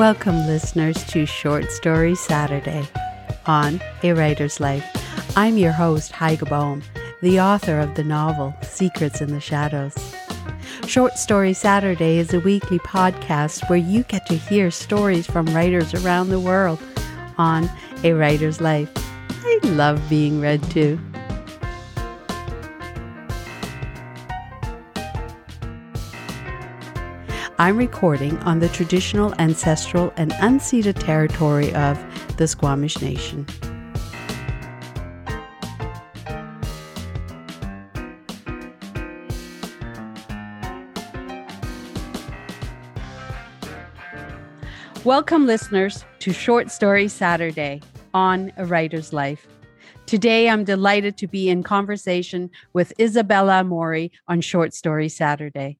Welcome, listeners, to Short Story Saturday on A Writer's Life. I'm your host, Heike Bohm, the author of the novel Secrets in the Shadows. Short Story Saturday is a weekly podcast where you get to hear stories from writers around the world on A Writer's Life. I love being read to. I'm recording on the traditional, ancestral, and unceded territory of the Squamish Nation. Welcome, listeners, to Short Story Saturday on A Writer's Life. Today, I'm delighted to be in conversation with Isabella Mori on Short Story Saturday.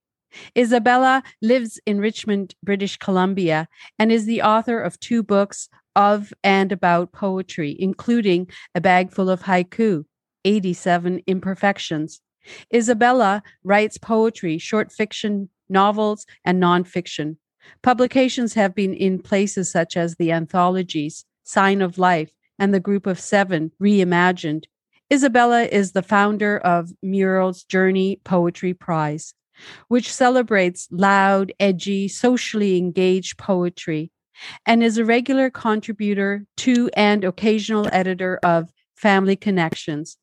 Isabella lives in Richmond, British Columbia, and is the author of two books of and about poetry, including A Bagful of Haiku, 87 Imperfections. Isabella writes poetry, short fiction, novels, and nonfiction. Publications have been in places such as the anthologies, Sign of Life, and the Group of Seven, Reimagined. Isabella is the founder of Muriel's Journey Poetry Prize which celebrates loud, edgy, socially engaged poetry, and is a regular contributor to and occasional editor of Family Connections,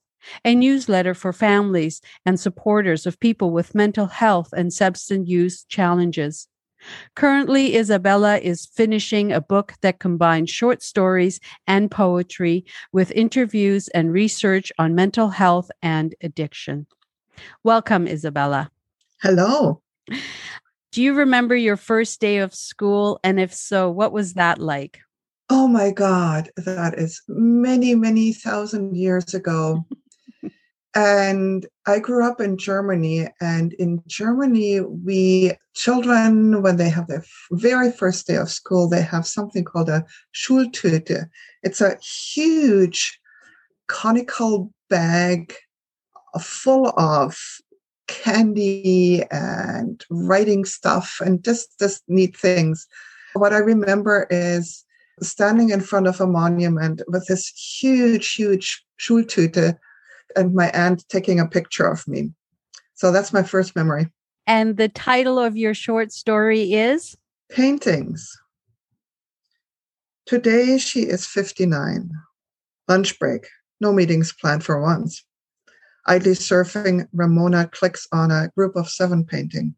a newsletter for families and supporters of people with mental health and substance use challenges. Currently, Isabella is finishing a book that combines short stories and poetry with interviews and research on mental health and addiction. Welcome, Isabella. Hello. Do you remember your first day of school? And if so, what was that like? Oh my God, that is many, many thousand years ago. and I grew up in Germany. And in Germany, we children, when they have their very first day of school, they have something called a Schultüte. It's a huge conical bag uh, full of candy and writing stuff and just just neat things. What I remember is standing in front of a monument with this huge, huge Schultüte and my aunt taking a picture of me. So that's my first memory. And the title of your short story is? Paintings. Today she is 59. Lunch break. No meetings planned for once. Idly surfing, Ramona clicks on a group of seven painting.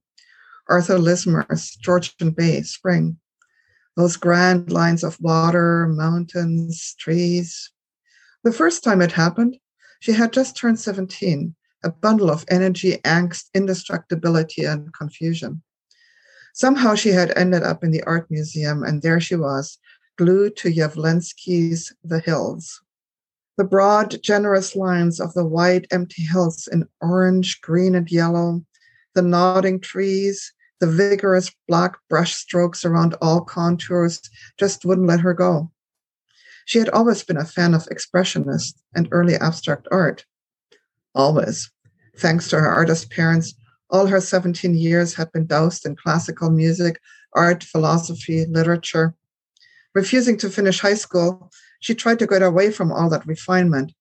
Arthur Lismer's Georgian Bay, spring. Those grand lines of water, mountains, trees. The first time it happened, she had just turned 17, a bundle of energy, angst, indestructibility, and confusion. Somehow she had ended up in the art museum, and there she was, glued to Jawlensky's The Hills. The broad, generous lines of the wide, empty hills in orange, green, and yellow, the nodding trees, the vigorous black brush strokes around all contours just wouldn't let her go. She had always been a fan of expressionist and early abstract art. Always. Thanks to her artist parents, all her 17 years had been doused in classical music, art, philosophy, literature. Refusing to finish high school, she tried to get away from all that refinement.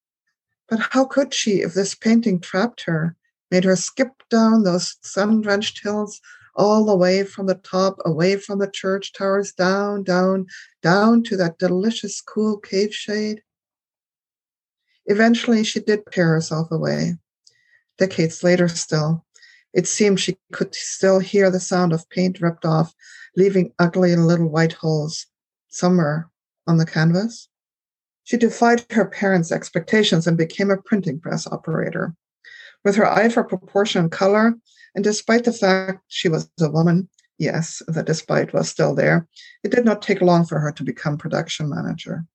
But how could she if this painting trapped her, made her skip down those sun drenched hills all the way from the top, away from the church towers, down, down, down to that delicious, cool cave shade? Eventually, she did tear herself away. Decades later, still, it seemed she could still hear the sound of paint ripped off, leaving ugly little white holes somewhere on the canvas. She defied her parents' expectations and became a printing press operator. With her eye for proportion and color, and despite the fact she was a woman, yes, the despite was still there, it did not take long for her to become production manager.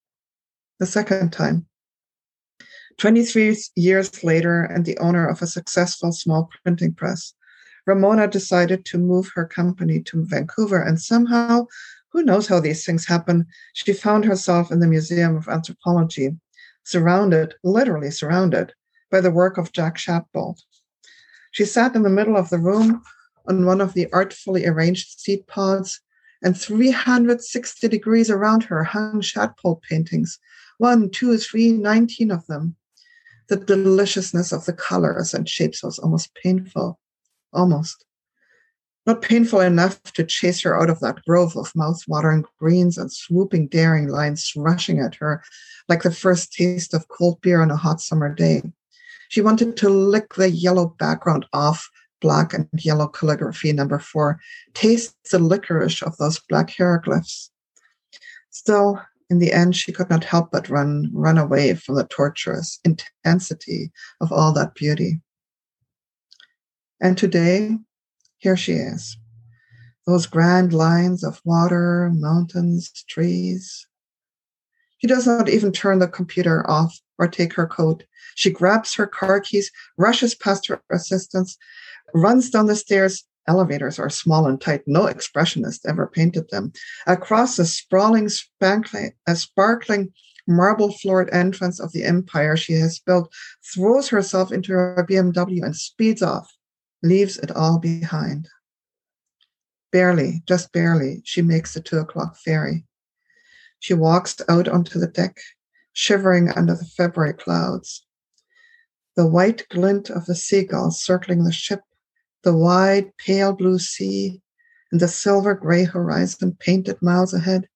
The second time, 23 years later, and the owner of a successful small printing press, Ramona decided to move her company to Vancouver and somehow who knows how these things happen, she found herself in the Museum of Anthropology, surrounded, literally surrounded, by the work of Jack Shadbolt. She sat in the middle of the room on one of the artfully arranged seat pods and 360 degrees around her hung Shadbolt paintings, one, two, three, 19 of them. The deliciousness of the colors and shapes was almost painful. Almost. Not painful enough to chase her out of that grove of mouth-watering greens and swooping daring lines rushing at her like the first taste of cold beer on a hot summer day. She wanted to lick the yellow background off black and yellow calligraphy number four, taste the licorice of those black hieroglyphs. Still, in the end, she could not help but run, run away from the torturous intensity of all that beauty. And today, here she is. Those grand lines of water, mountains, trees. She does not even turn the computer off or take her coat. She grabs her car keys, rushes past her assistants, runs down the stairs. Elevators are small and tight. No expressionist ever painted them. Across the sprawling, a uh, sparkling marble floored entrance of the empire she has built, throws herself into her BMW and speeds off leaves it all behind. Barely, just barely, she makes the two o'clock ferry. She walks out onto the deck, shivering under the February clouds. The white glint of the seagulls circling the ship, the wide, pale blue sea, and the silver gray horizon painted miles ahead.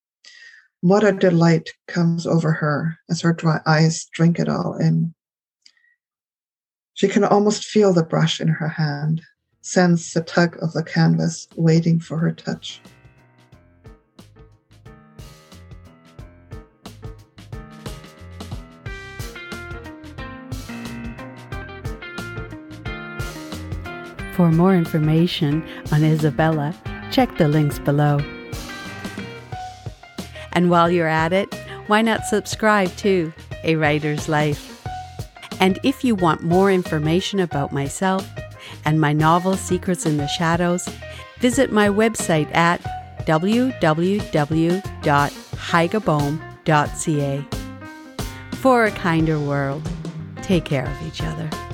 What a delight comes over her as her dry eyes drink it all in. She can almost feel the brush in her hand, sense the tug of the canvas waiting for her touch. For more information on Isabella, check the links below. And while you're at it, why not subscribe to A Writer's Life? And if you want more information about myself and my novel Secrets in the Shadows, visit my website at www.heikebohm.ca. For a kinder world, take care of each other.